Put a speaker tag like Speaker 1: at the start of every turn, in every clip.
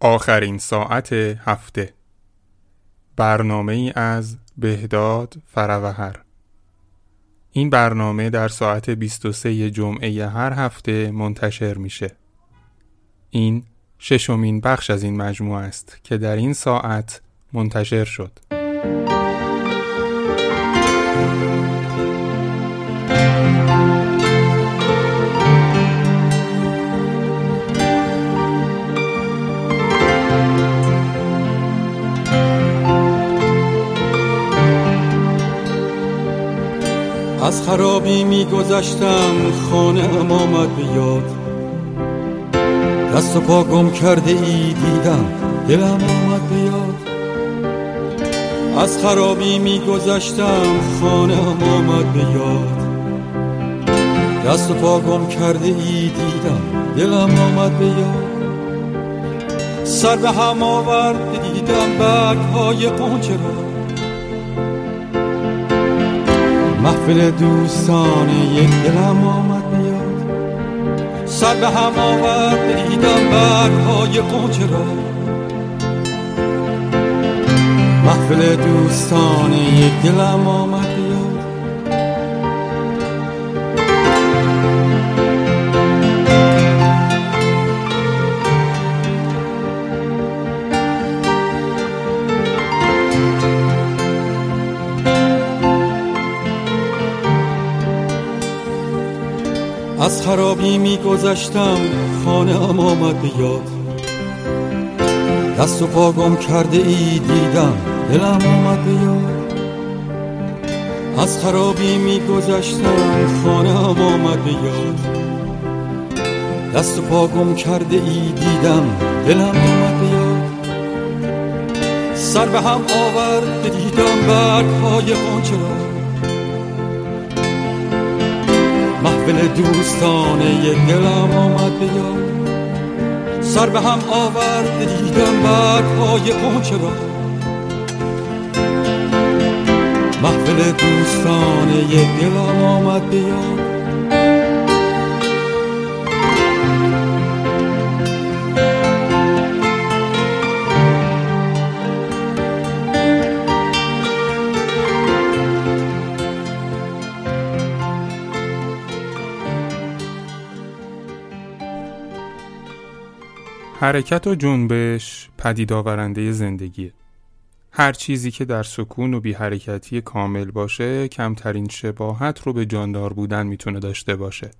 Speaker 1: آخرین ساعت هفته. برنامه ای از بهداد فروهر این برنامه در ساعت 23 جمعه هر هفته منتشر میشه. این ششمین بخش از این مجموعه است که در این ساعت منتشر شد.
Speaker 2: از خرابی میگذشتم خانه ام آمد بیاد دست و پا گم کرده ای دیدم دلم آمد بیاد از خرابی میگذشتم خانه ام آمد بیاد دست و پا گم کرده ای دیدم دلم آمد بیاد سر به هم آورد دیدم برگ های قنچه را محفل دوستان یک دلم آمد بیاد. سر به هم آورد دیدم برگ های قنچه را. محفل دوستان یک دلم آمد از خرابی میگذشتم خانه ام آمد بیاد دست و پا گم کرده ای دیدم دلم آمد بیاد از خرابی میگذشتم خانه ام آمد بیاد دست و پا گم کرده ای دیدم دلم آمد بیاد سر به هم آورد دیدم برگ های قنچه را. محفل دوستان یک دلم آمد بیاد سر به هم آورد دیدم برگ های قنچه را محفل دوستان یک دلم آمد بیاد
Speaker 1: حرکت و جنبش پدید آورنده زندگیه. هر چیزی که در سکون و بی حرکتی کامل باشه کمترین شباهت رو به جاندار بودن می‌تونه داشته باشه.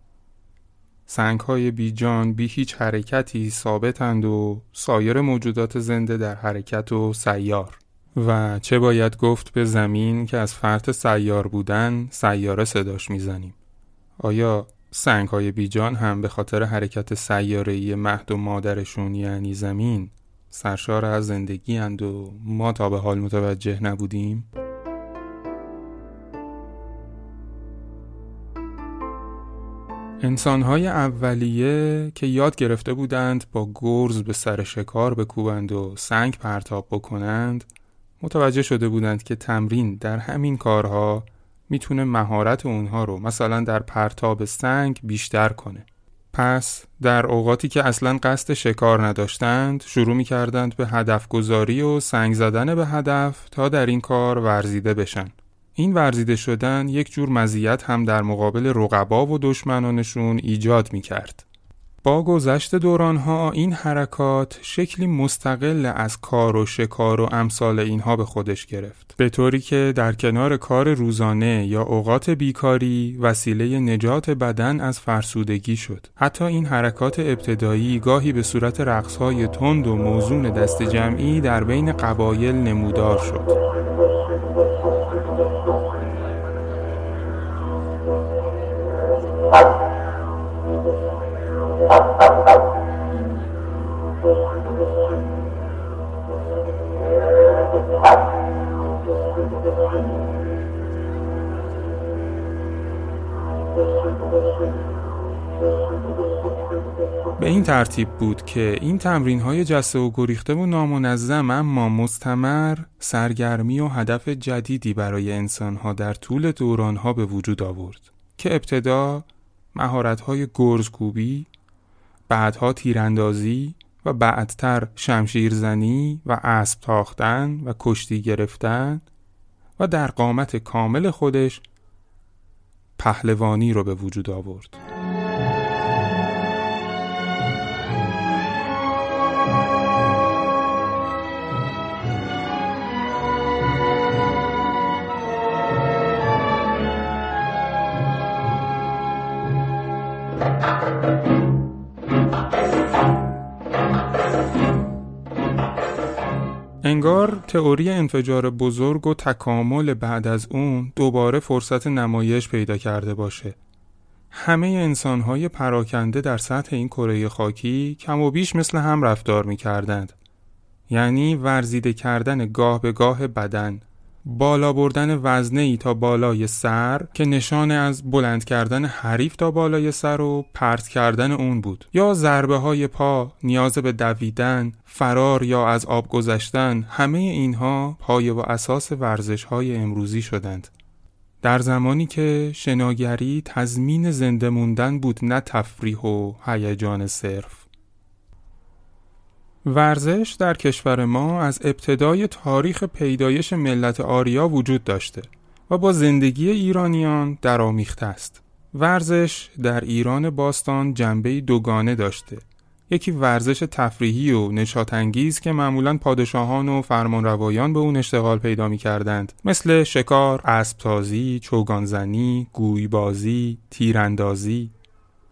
Speaker 1: سنگ های بی جان بی هیچ حرکتی ثابتند و سایر موجودات زنده در حرکت و سیار. و چه باید گفت به زمین که از فرط سیار بودن سیاره صداش می‌زنیم. آیا سنگ های بیجان هم به خاطر حرکت سیارهی مهد و مادرشون یعنی زمین سرشار از زندگی اند و ما تا به حال متوجه نبودیم؟ انسانهای اولیه که یاد گرفته بودند با گرز به سر شکار بکوبند و سنگ پرتاب بکنند متوجه شده بودند که تمرین در همین کارها می‌تونه مهارت اونها رو مثلا در پرتاب سنگ بیشتر کنه. پس در اوقاتی که اصلا قصد شکار نداشتند شروع می‌کردند به هدف گذاری و سنگ زدن به هدف تا در این کار ورزیده بشن. این ورزیده شدن یک جور مزیت هم در مقابل رقبا و دشمنانشون ایجاد می‌کرد. با گذشت دورانها این حرکات شکلی مستقل از کار و شکار و امثال اینها به خودش گرفت. به طوری که در کنار کار روزانه یا اوقات بیکاری وسیله نجات بدن از فرسودگی شد. حتی این حرکات ابتدایی گاهی به صورت رقصهای تند و موزون دست جمعی در بین قبایل نمودار شد. به این ترتیب بود که این تمرین های جسته و گریخته و نامنظم اما مستمر سرگرمی و هدف جدیدی برای انسان ها در طول دوران ها به وجود آورد که ابتدا مهارت های گرزکوبی بعدها تیراندازی و بعدتر شمشیرزنی و اسب تاختن و کشتی گرفتن و در قامت کامل خودش پهلوانی رو به وجود آورد. انگار تئوری انفجار بزرگ و تکامل بعد از اون دوباره فرصت نمایش پیدا کرده باشه. همه انسانهای پراکنده در سطح این کره خاکی کم و بیش مثل هم رفتار می کردند. یعنی ورزیده کردن گاه به گاه بدن بالا بردن وزنه ای تا بالای سر که نشان از بلند کردن حریف تا بالای سر و پرت کردن اون بود. یا ضربه های پا نیاز به دویدن فرار یا از آب گذشتن همه اینها پایه و اساس ورزش های امروزی شدند. در زمانی که شناگری تضمین زنده موندن بود نه تفریح و هیجان صرف. ورزش در کشور ما از ابتدای تاریخ پیدایش ملت آریا وجود داشته و با زندگی ایرانیان درآمیخته است. ورزش در ایران باستان جنبه دوگانه داشته. یکی ورزش تفریحی و نشاط انگیز که معمولا پادشاهان و فرمانروایان به اون اشتغال پیدا می کردند مثل شکار، اسبتازی، چوگانزنی، گویبازی، تیراندازی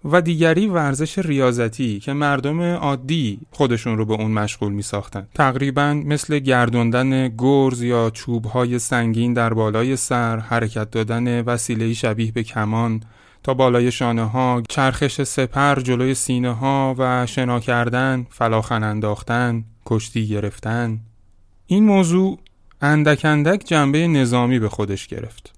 Speaker 1: و دیگری ورزش ریاضتی که مردم عادی خودشون رو به اون مشغول می ساختن. تقریبا مثل گردوندن گرز یا چوبهای سنگین در بالای سر، حرکت دادن وسیله شبیه به کمان تا بالای شانه ها، چرخش سپر جلوی سینه ها و شنا کردن، فلاخن انداختن، کشتی گرفتن. این موضوع اندک اندک جنبه نظامی به خودش گرفت.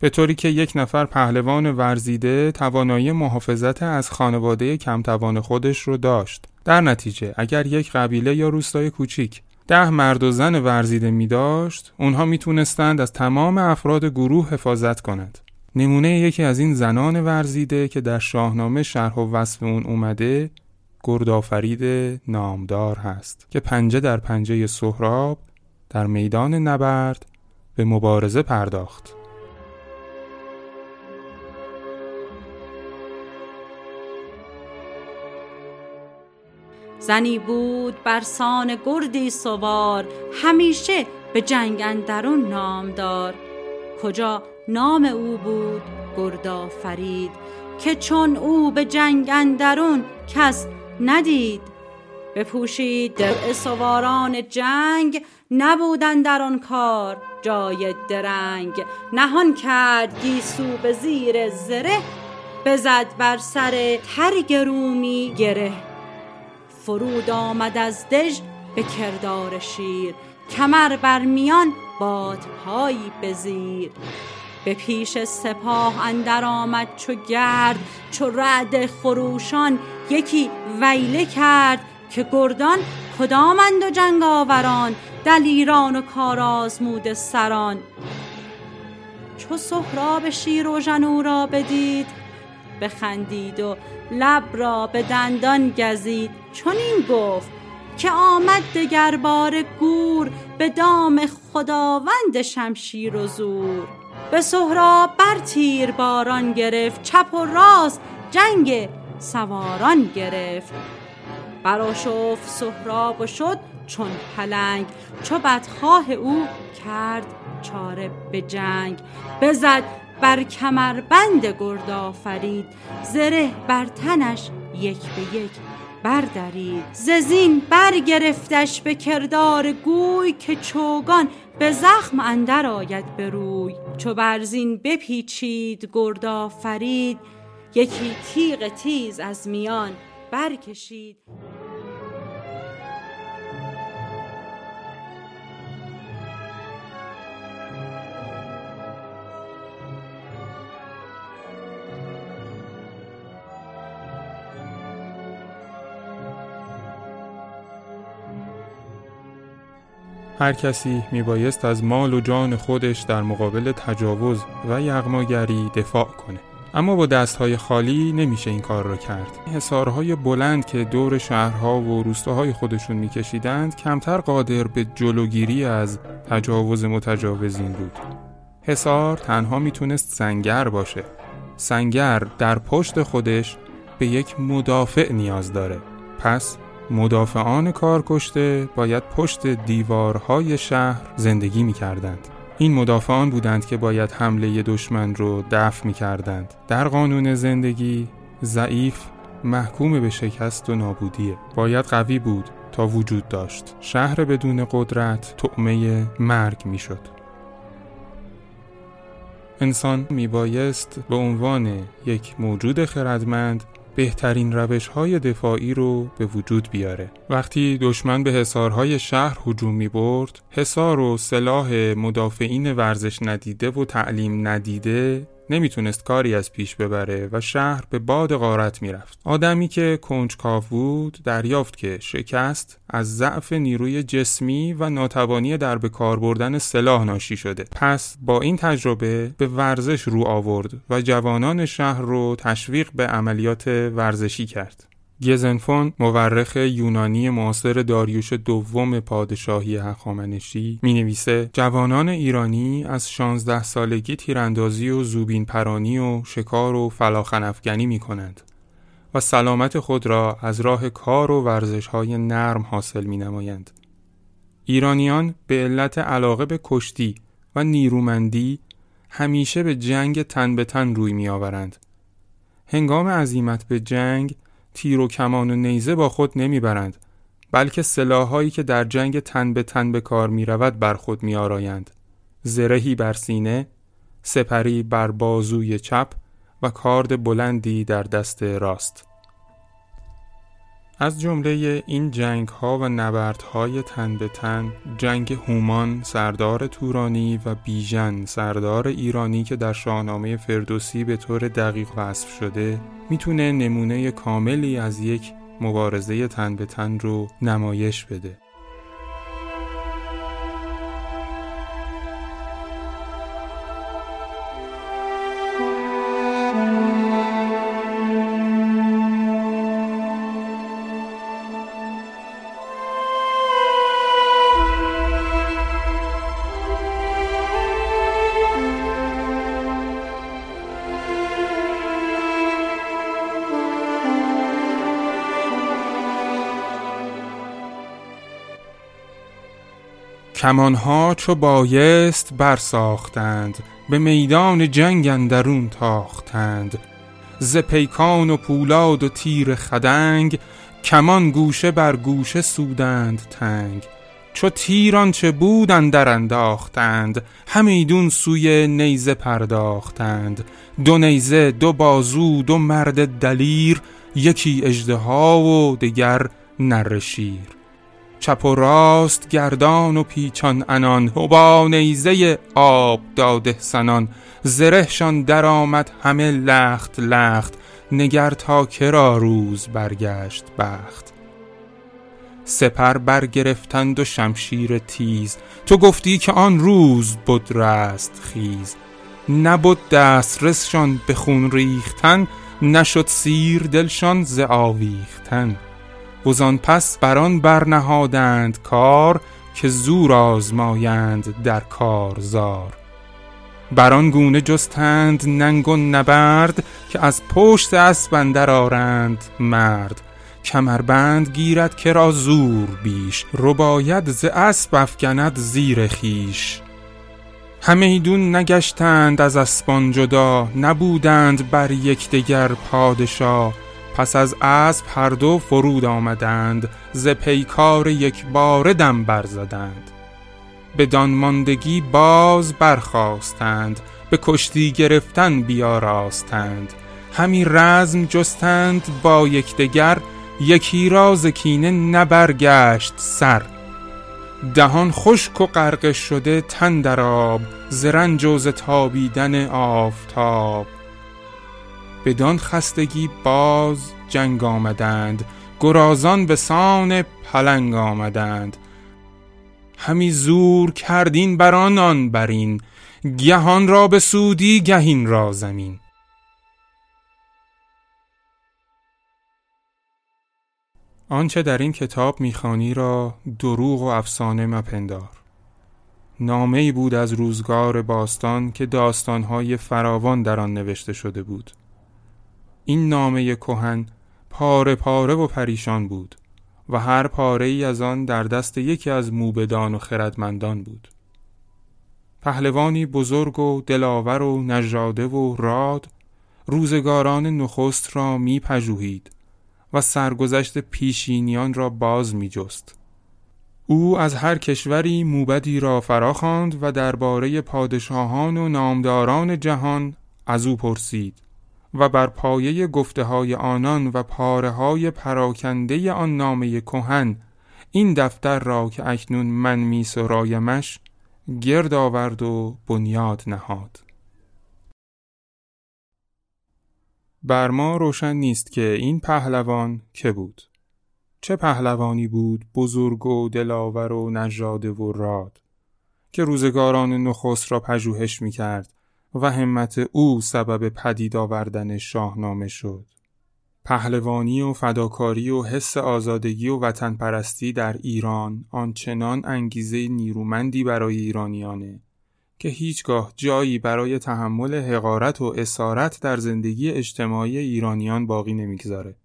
Speaker 1: به طوری که یک نفر پهلوان ورزیده توانایی محافظت از خانواده کمتوان خودش رو داشت. در نتیجه اگر یک قبیله یا روستای کوچیک ده مرد و زن ورزیده می داشت اونها می تونستند از تمام افراد گروه حفاظت کنند. نمونه یکی از این زنان ورزیده که در شاهنامه شرح و وصف اون اومده گردآفرید نامدار هست که پنجه در پنجه سهراب در میدان نبرد به مبارزه پرداخت.
Speaker 3: زنی بود بر سان گردی سوار همیشه به جنگ اندرون نامدار کجا نام او بود؟ گردا فرید که چون او به جنگ اندرون کس ندید. بپوشید درع سواران جنگ نبودن در آن کار جای درنگ. نهان کرد گیسو به زیر زره بزد بر سر ترگ رومی گره. فرود آمد از دژ به کردار شیر کمر بر میان باد پایی به زیر به پیش سپاه اندر آمد چو گرد چو رعد خروشان یکی ویله کرد که گردان کدامند و جنگاوران دلیران و کارآزموده سران. چو سهراب شیر و ژنو را بدید بخندید و لب را به دندان گزید. این گفت که آمد دگر بار گور به دام خداوند شمشیر و زور. به سهراب بر تیر باران گرفت چپ و راست جنگ سواران گرفت. براشفت سهراب و شد چون پلنگ چو بدخواه او کرد چاره به جنگ. بزد بر کمربند گرد آفرید زره بر تنش یک به یک بردرید. ززین برگرفتش به کردار گوی که چوگان به زخم اندر آید به روی. چو برزین بپیچید گرد آفرید یکی تیغ تیز از میان برکشید.
Speaker 1: هر کسی میبایست از مال و جان خودش در مقابل تجاوز و یغماگری دفاع کنه. اما با دستهای خالی نمیشه این کار را کرد. حسارهای بلند که دور شهرها و روستاهای خودشون میکشیدند کمتر قادر به جلوگیری از تجاوز متجاوزین بود. حسار تنها می‌تونست سنگر باشه. سنگر در پشت خودش به یک مدافع نیاز داره. پس مدافعان کارکشته باید پشت دیوارهای شهر زندگی می کردند. این مدافعان بودند که باید حمله دشمن رو دفع می کردند. در قانون زندگی ضعیف محکوم به شکست و نابودیه. باید قوی بود تا وجود داشت. شهر بدون قدرت تعمه مرگ می شد. انسان می بایست به عنوان یک موجود خردمند بهترین روش های دفاعی رو به وجود بیاره. وقتی دشمن به حصارهای شهر هجوم می برد حصار و سلاح مدافعین ورزش ندیده و تعلیم ندیده نمی‌تونست کاری از پیش ببره و شهر به باد غارت می‌رفت. آدمی که کنجکاو بود دریافت که شکست از ضعف نیروی جسمی و ناتوانی در به کار بردن سلاح ناشی شده. پس با این تجربه به ورزش رو آورد و جوانان شهر رو تشویق به عملیات ورزشی کرد. گزنفون مورخ یونانی معاصر داریوش دوم پادشاهی هخامنشی می نویسه جوانان ایرانی از 16 سالگی تیراندازی و زوبین پرانی و شکار و فلاخن افگنی می کنند و سلامت خود را از راه کار و ورزش های نرم حاصل می نمایند. ایرانیان به علت علاقه به کشتی و نیرومندی همیشه به جنگ تن به تن روی می آورند. هنگام عزیمت به جنگ تیر و کمان و نیزه با خود نمی‌برند بلکه سلاحهایی که در جنگ تن به تن به کار می رود بر خود می آرایند. زرهی بر سینه، سپری بر بازوی چپ و کارد بلندی در دست راست. از جمله این جنگ ها و نبرد های تن به تن جنگ هومان سردار تورانی و بیژن سردار ایرانی که در شاهنامه فردوسی به طور دقیق وصف شده می‌تونه نمونه کاملی از یک مبارزه تن به تن رو نمایش بده. کمانها چو بایست برساختند به میدان جنگ اندرون تاختند. ز پیکان و پولاد و تیر خدنگ کمان گوشه بر گوشه سودند تنگ. چو تیران چه بود اندر انداختند همیدون سوی نیزه پرداختند. دو نیزه دو بازو دو مرد دلیر یکی اژدها و دگر نر شیر. چپ و راست گردان و پیچان انان با نیزه آب داده سنان. زرهشان درآمد همه لخت لخت نگر تا کرا روز برگشت بخت. سپر برگرفتند و شمشیر تیز تو گفتی که آن روز بود رست خیز. نبود رسشان به خون ریختن نشد سیر دلشان ز آویختن. وزان پس بران برنهادند کار که زور آزمایند در کارزار. بران گونه جستند ننگ و نبرد که از پشت اسب آرند مرد. کمربند گیرد که را زور بیش رباید ز اسب افگند زیر خیش همیدون نگشتند از اسبان جدا نبودند بر یکدیگر پادشاه. پس از اسب هر دو فرود آمدند ز پیکار یک بار دم برزدند. بدان ماندگی باز برخواستند به کشتی گرفتن بیاراستند. همی رزم جستند با یکدیگر یکی راز کینه نبرگشت سر. دهان خشک و غرق شده تن در آب زرنج و تابیدن آفتاب. بدان خستگی باز جنگ آمدند گرازان به سان پلنگ آمدند. همی زور کردین برانان برین گهان را به سودی گهین را زمین. آنچه در این کتاب می‌خوانی را دروغ و افسانه مپندار. نامهای بود از روزگار باستان که داستانهای فراوان در آن نوشته شده بود. این نامه کهن پاره پاره و پریشان بود و هر پاره ای از آن در دست یکی از موبدان و خردمندان بود پهلوانی بزرگ و دلاور و نژاده و راد روزگاران نخست را می پژوهید و سرگذشت پیشینیان را باز می جست. او از هر کشوری موبدی را فراخواند و درباره پادشاهان و نامداران جهان از او پرسید و بر پایه گفته های آنان و پاره های پراکنده آن نامه کهن این دفتر را که اکنون من می سرایمش گرد آورد و بنیاد نهاد. بر ما روشن نیست که این پهلوان که بود. چه پهلوانی بود بزرگ و دلاور و نژاده و راد که روزگاران نخست را پژوهش می کرد و همت او سبب پدید آوردن شاهنامه شد. پهلوانی و فداکاری و حس آزادگی و وطن پرستی در ایران آنچنان انگیزه نیرومندی برای ایرانیانه که هیچگاه جایی برای تحمل حقارت و اسارت در زندگی اجتماعی ایرانیان باقی نمی‌گذاره.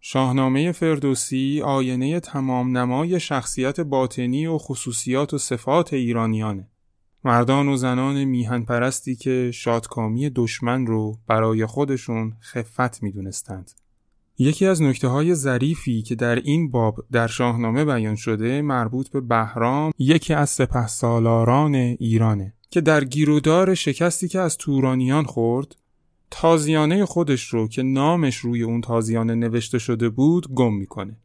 Speaker 1: شاهنامه فردوسی آینه تمام نمای شخصیت باطنی و خصوصیات و صفات ایرانیانه. مردان و زنان میهن پرستی که شادکامی دشمن رو برای خودشون خفت می‌دونستند. یکی از نکته های ظریفی که در این باب در شاهنامه بیان شده مربوط به بهرام یکی از سپه سالاران ایرانه که در گیرودار شکستی که از تورانیان خورد تازیانه خودش رو که نامش روی اون تازیانه نوشته شده بود گم می‌کنه.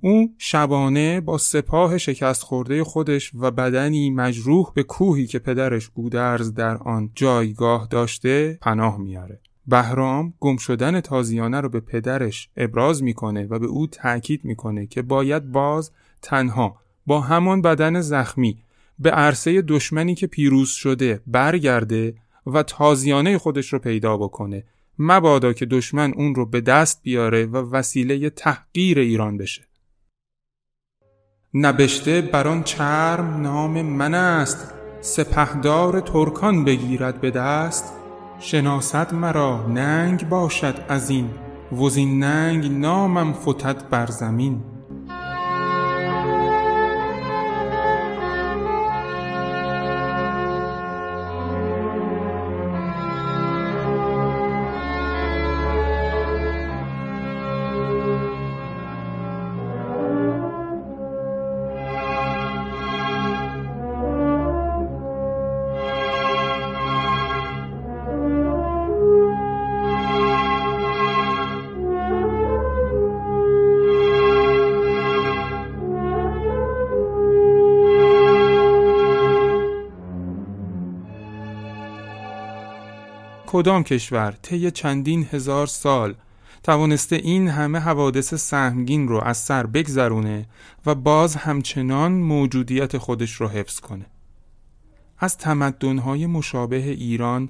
Speaker 1: او شبانه با سپاه شکست خورده خودش و بدنی مجروح به کوهی که پدرش گودرز در آن جایگاه داشته پناه میاره. بهرام گم شدن تازیانه رو به پدرش ابراز می‌کنه و به او تأکید می‌کنه که باید باز تنها با همان بدن زخمی به عرصه دشمنی که پیروز شده برگرده و تازیانه خودش رو پیدا بکنه مبادا که دشمن اون رو به دست بیاره و وسیله تحقیر ایران بشه نبشته بران چرم نام من است. سپهدار ترکان بگیرد به دست. شناسد مرا ننگ باشد از این وزین ننگ نامم فتد بر زمین. کدام کشور طی چندین هزار سال توانسته این همه حوادث سهمگین رو از سر بگذرونه و باز همچنان موجودیت خودش رو حفظ کنه؟ از تمدنهای مشابه ایران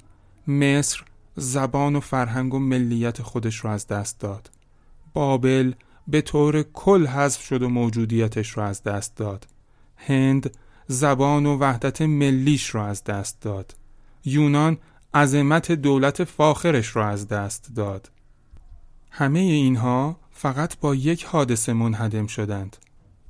Speaker 1: مصر زبان و فرهنگ و ملیت خودش رو از دست داد. بابل به طور کل حذف شد و موجودیتش رو از دست داد. هند زبان و وحدت ملیش رو از دست داد. یونان عظمت دولت فاخرش را از دست داد همه اینها فقط با یک حادثه منهدم شدند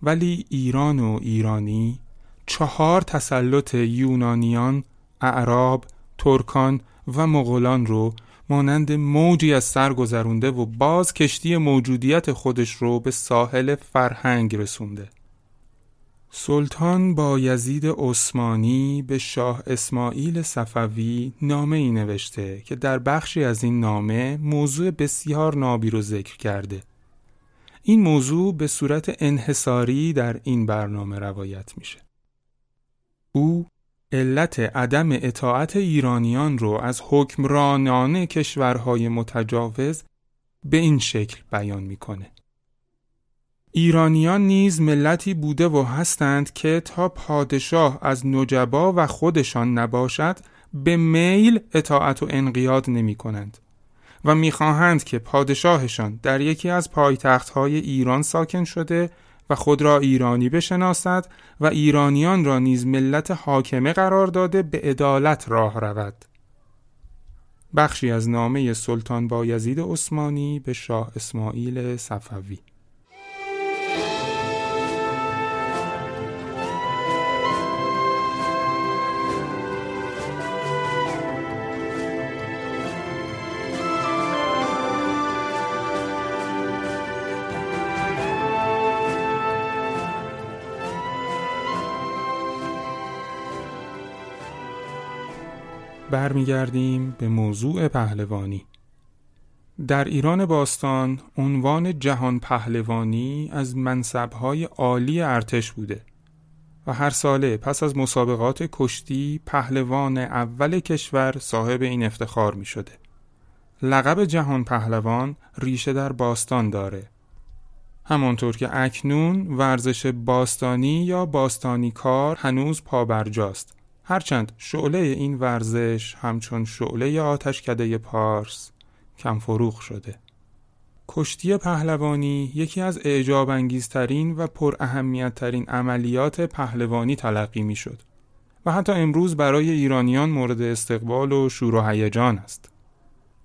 Speaker 1: ولی ایران و ایرانی چهار تسلط یونانیان، اعراب، ترکان و مغولان رو مانند موجی از سر گذرونده و باز کشتی موجودیت خودش رو به ساحل فرهنگ رسونده. سلطان با یزید عثمانی به شاه اسماعیل صفوی نامه ای نوشته که در بخشی از این نامه موضوع بسیار نابی رو ذکر کرده. این موضوع به صورت انحصاری در این برنامه روایت میشه. او علت عدم اطاعت ایرانیان رو از حکمرانان کشورهای متجاوز به این شکل بیان می‌کنه. ایرانیان نیز ملتی بوده و هستند که تا پادشاه از نجبا و خودشان نباشد به میل اطاعت و انقیاد نمی کنند و می‌خواهند که پادشاهشان در یکی از پایتختهای ایران ساکن شده و خود را ایرانی بشناسد و ایرانیان را نیز ملت حاکمه قرار داده به عدالت راه رود. بخشی از نامه سلطان بایزید عثمانی به شاه اسماعیل صفوی. برمیگردیم به موضوع پهلوانی. در ایران باستان عنوان جهان پهلوانی از منصبهای عالی ارتش بوده و هر ساله پس از مسابقات کشتی پهلوان اول کشور صاحب این افتخار می شده. لقب جهان پهلوان ریشه در باستان داره. همانطور که اکنون ورزش باستانی یا باستانی کار هنوز پابرجاست. هرچند شعله این ورزش همچون شعله آتشکده پارس کم فروغ شده. کشتی پهلوانی یکی از اعجاب انگیزترین و پر اهمیت ترین عملیات پهلوانی تلقی می شد و حتی امروز برای ایرانیان مورد استقبال و شور و هیجان است.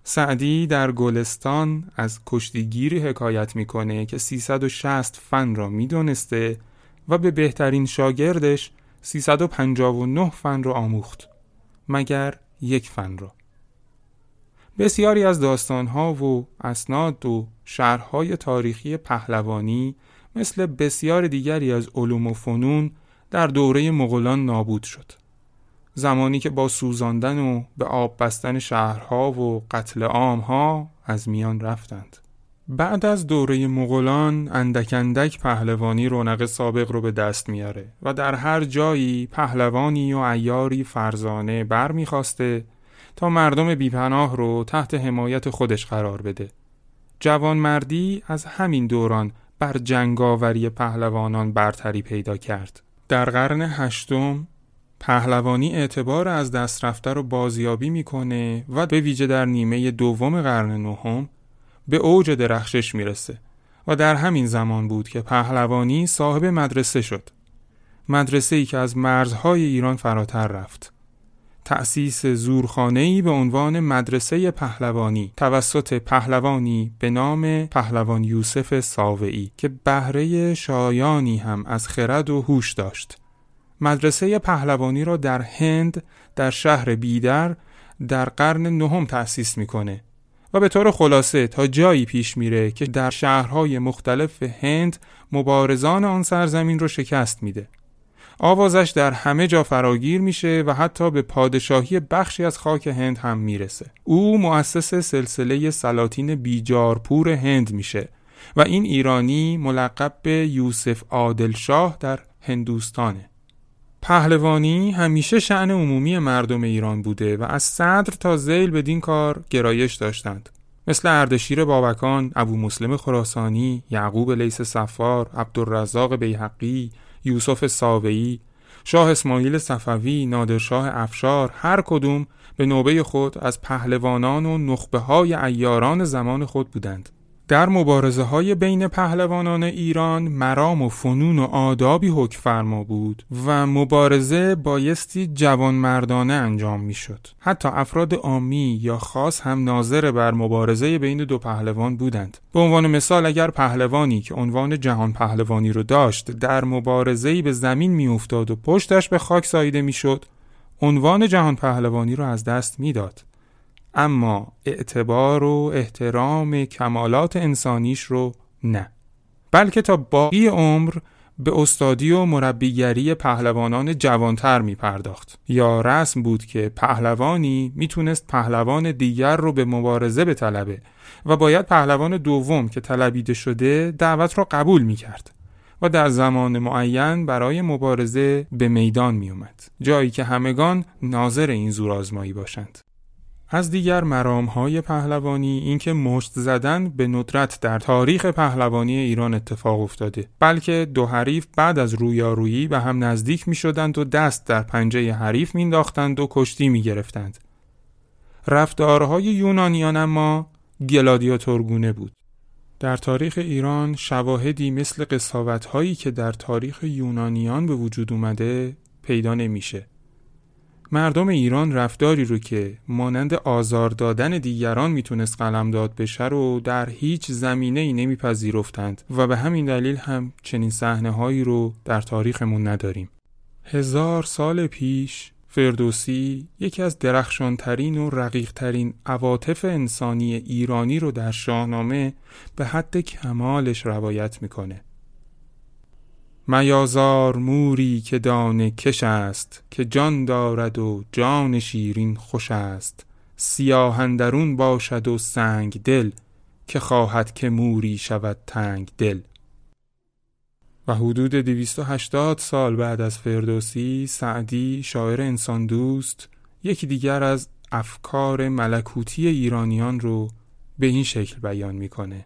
Speaker 1: سعدی در گلستان از کشتیگیری حکایت می‌کنه که 360 فن را می‌دونسته و به بهترین شاگردش 359 فن را آموخت مگر یک فن را بسیاری از داستانها و اسناد و شهرهای تاریخی پهلوانی مثل بسیار دیگری از علوم و فنون در دوره مغولان نابود شد. زمانی که با سوزاندن و به آب بستن شهرها و قتل عامها از میان رفتند. بعد از دوره مغولان اندک اندک پهلوانی رونق سابق رو به دست میاره و در هر جایی پهلوانی و ایاری فرزانه بر می‌خواسته تا مردم بیپناه رو تحت حمایت خودش قرار بده. جوانمردی از همین دوران بر جنگاوری پهلوانان برتری پیدا کرد. در قرن هشتم پهلوانی اعتبار از دست رفته رو بازیابی می‌کنه و به ویژه در نیمه دوم قرن نهم به اوج درخشش می‌رسه و در همین زمان بود که پهلوانی صاحب مدرسه شد. مدرسه ای که از مرزهای ایران فراتر رفت. تأسیس زورخانه‌ای به عنوان مدرسه پهلوانی توسط پهلوانی به نام پهلوان یوسف ساوعی که بهره شایانی هم از خرد و هوش داشت. مدرسه پهلوانی را در هند در شهر بیدر در قرن نهم تأسیس می‌کنه. و به طور خلاصه تا جایی پیش میره که در شهرهای مختلف هند مبارزان آن سرزمین رو شکست میده. آوازش در همه جا فراگیر میشه و حتی به پادشاهی بخشی از خاک هند هم می‌رسه. او مؤسس سلسله سلاطین بیجارپور هند میشه و این ایرانی ملقب به یوسف عادلشاه در هندوستانه. پهلوانی همیشه شعن عمومی مردم ایران بوده و از صدر تا زیل بدین کار گرایش داشتند مثل اردشیر بابکان، ابو مسلم خراسانی، یعقوب لیس صفار، عبدالرزاق بیحقی، یوسف ساوهی، شاه اسماعیل صفوی، نادرشاه افشار هر کدوم به نوبه خود از پهلوانان و نخبه های ایاران زمان خود بودند. در مبارزه های بین پهلوانان ایران مرام و فنون و آدابی حکم فرما بود و مبارزه بایستی جوانمردانه انجام می شد. حتی افراد عامی یا خاص هم ناظر بر مبارزه بین دو پهلوان بودند. به عنوان مثال اگر پهلوانی که عنوان جهان پهلوانی رو داشت در مبارزه به زمین می افتاد و پشتش به خاک ساییده می شد عنوان جهان پهلوانی رو از دست می‌داد. اما اعتبار و احترام کمالات انسانیش رو نه. بلکه تا باقی عمر به استادی و مربیگری پهلوانان جوانتر می پرداخت یا رسم بود که پهلوانی می‌تونست پهلوان دیگر رو به مبارزه بطلبه و باید پهلوان دوم که طلبیده شده دعوت را قبول می کرد و در زمان معین برای مبارزه به میدان می اومد جایی که همگان ناظر این زور آزمایی باشند. از دیگر های پهلوانی اینکه مشت زدن به ندرت در تاریخ پهلوانی ایران اتفاق افتاده بلکه دو حریف بعد از رویارویی به هم نزدیک می شدند و دست در پنجه حریف مینداختند و کشتی می گرفتند. رفتارهای یونانیان اما گلادیاتورگونه بود در تاریخ ایران شواهدی مثل قصاوت هایی که در تاریخ یونانیان به وجود اومده پیدا نمیشه. مردم ایران رفتاری رو که مانند آزار دادن دیگران می‌تونست قلمداد بشه رو در هیچ زمینه ای نمیپذیرفتند و به همین دلیل هم چنین صحنه هایی رو در تاریخمون نداریم. هزار سال پیش فردوسی یکی از درخشانترین و رقیقترین عواطف انسانی ایرانی رو در شاهنامه به حد کمالش روایت می‌کنه. میازار موری که دانه کش است که جان دارد و جان شیرین خوش است. سیاهندرون باشد و سنگ دل که خواهد که موری شود تنگ دل. و حدود 280 سال بعد از فردوسی سعدی شاعر انسان دوست یکی دیگر از افکار ملکوتی ایرانیان رو به این شکل بیان می‌کنه.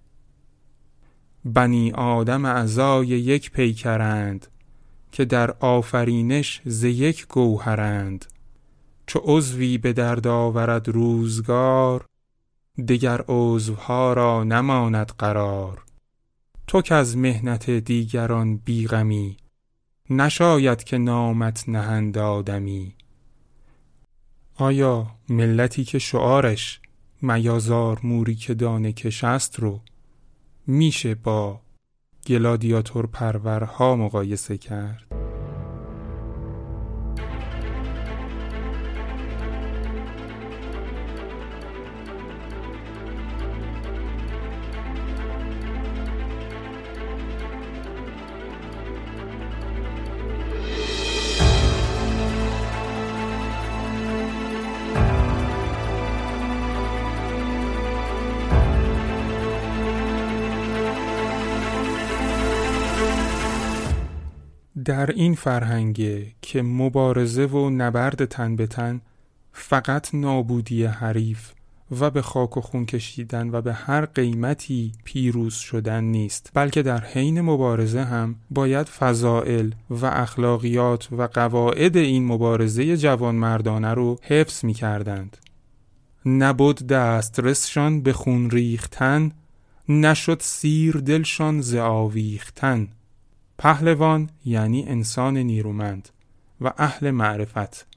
Speaker 1: بنی آدم اعضای یک پیکرند که در آفرینش ز یک گوهرند. چو عضوی به درد آورد روزگار دگر عضوها را نماند قرار. تو که از مهنت دیگران بیغمی نشاید که نامت نهند آدمی. آیا ملتی که شعارش میازار موری که دانه کش است رو میشه با گلادیاتور پرورها مقایسه کرد؟ در این فرهنگه که مبارزه و نبرد تن به تن فقط نابودی حریف و به خاک و خون کشیدن و به هر قیمتی پیروز شدن نیست بلکه در حین مبارزه هم باید فضائل و اخلاقیات و قواعد این مبارزه جوان مردانه رو حفظ می کردند. نبود دسترسشان به خون ریختن نشد سیر دلشان ز پهلوان یعنی انسان نیرومند و اهل معرفت.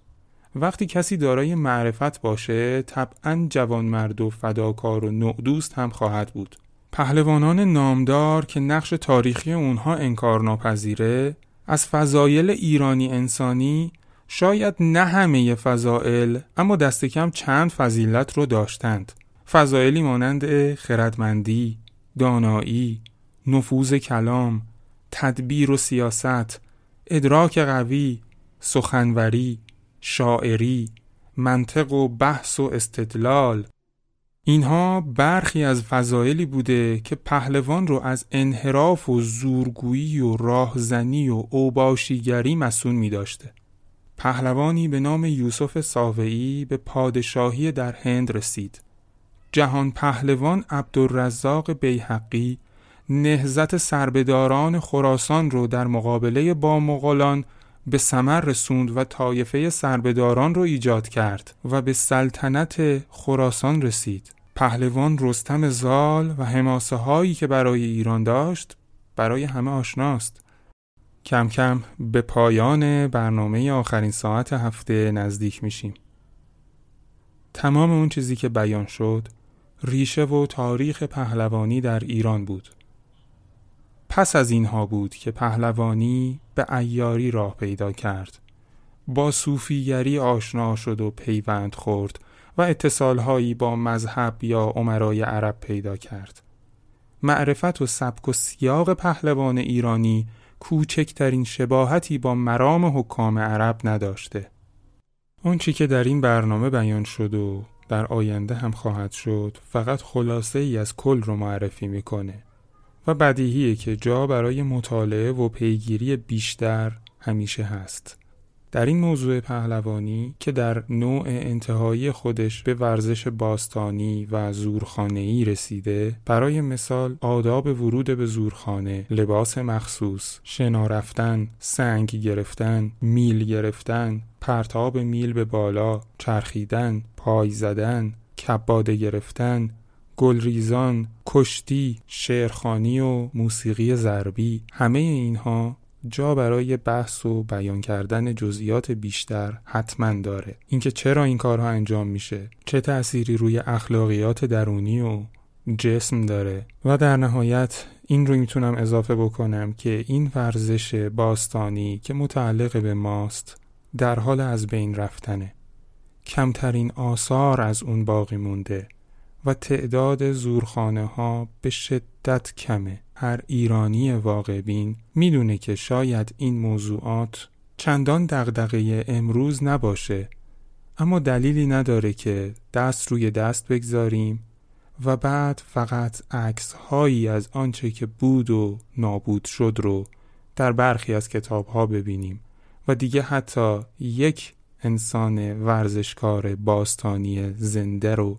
Speaker 1: وقتی کسی دارای معرفت باشه طبعا جوانمرد و فداکار و نعدوست هم خواهد بود. پهلوانان نامدار که نقش تاریخی اونها انکار ناپذیره از فضایل ایرانی انسانی شاید نه همه فضائل اما دست کم چند فضیلت رو داشتند. فضائلی مانند خردمندی، دانایی، نفوذ کلام، تدبیر و سیاست ادراک قوی سخنوری شاعری منطق و بحث و استدلال اینها برخی از فضایلی بوده که پهلوان رو از انحراف و زورگویی و راهزنی و اوباشیگری مسون می داشته. پهلوانی به نام یوسف ساوعی به پادشاهی در هند رسید. جهان پهلوان عبدالرزاق بیحقی نهزت سربداران خراسان رو در مقابله با مغولان به سمر رسوند و طایفه سربداران رو ایجاد کرد و به سلطنت خراسان رسید. پهلوان رستم زال و حماسه هایی که برای ایران داشت برای همه آشناست. کم کم به پایان برنامه آخرین ساعت هفته نزدیک میشیم. تمام اون چیزی که بیان شد ریشه و تاریخ پهلوانی در ایران بود. پس از اینها بود که پهلوانی به ایاری راه پیدا کرد. با صوفیگری آشنا شد و پیوند خورد و اتصالهایی با مذهب یا عمرای عرب پیدا کرد. معرفت و سبک و سیاق پهلوان ایرانی کوچکترین شباهتی با مرام حکام عرب نداشته. چی که در این برنامه بیان شد و در آینده هم خواهد شد فقط خلاصه ای از کل رو معرفی می‌کنه. و بدیهیه که جا برای مطالعه و پیگیری بیشتر همیشه هست. در این موضوع پهلوانی که در نوع انتهایی خودش به ورزش باستانی و زورخانه‌ای رسیده برای مثال آداب ورود به زورخانه لباس مخصوص شنا رفتن سنگ گرفتن میل گرفتن پرتاب میل به بالا چرخیدن پای زدن کباده گرفتن گلریزان، کشتی، شعرخانی و موسیقی ضربی همه اینها جا برای بحث و بیان کردن جزئیات بیشتر حتما داره. اینکه چرا این کارها انجام میشه چه تأثیری روی اخلاقیات درونی و جسم داره و در نهایت این رو می‌تونم اضافه بکنم که این ورزش باستانی که متعلق به ماست در حال از بین رفتنه. کمترین آثار از اون باقی مونده. و تعداد زورخانه ها به شدت کمه. هر ایرانی واقع بین می‌دونه که شاید این موضوعات چندان دغدغه امروز نباشه اما دلیلی نداره که دست روی دست بگذاریم و بعد فقط عکس هایی از آنچه که بود و نابود شد رو در برخی از کتاب ها ببینیم و دیگه حتی یک انسان ورزشکار باستانی زنده رو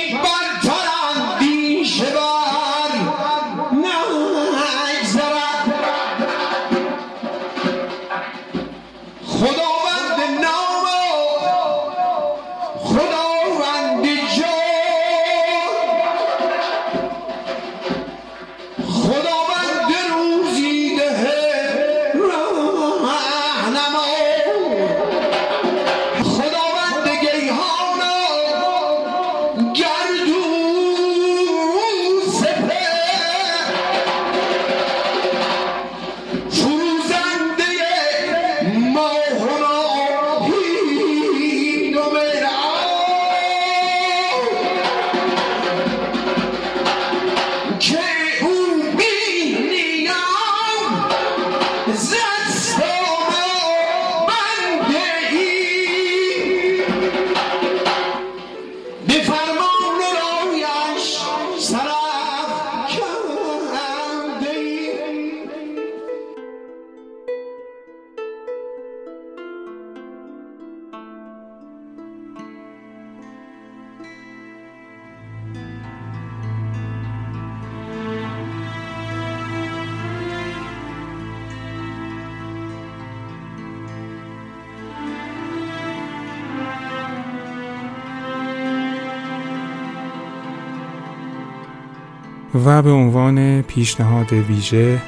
Speaker 1: و به عنوان پیشنهاد ویژه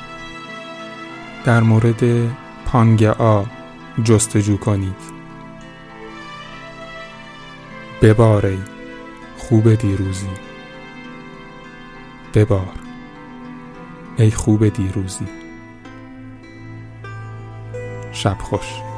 Speaker 1: در مورد پانگا جستجو کنید. بباره خوب دیروزی. ببار. ای خوب دیروزی. شب خوش.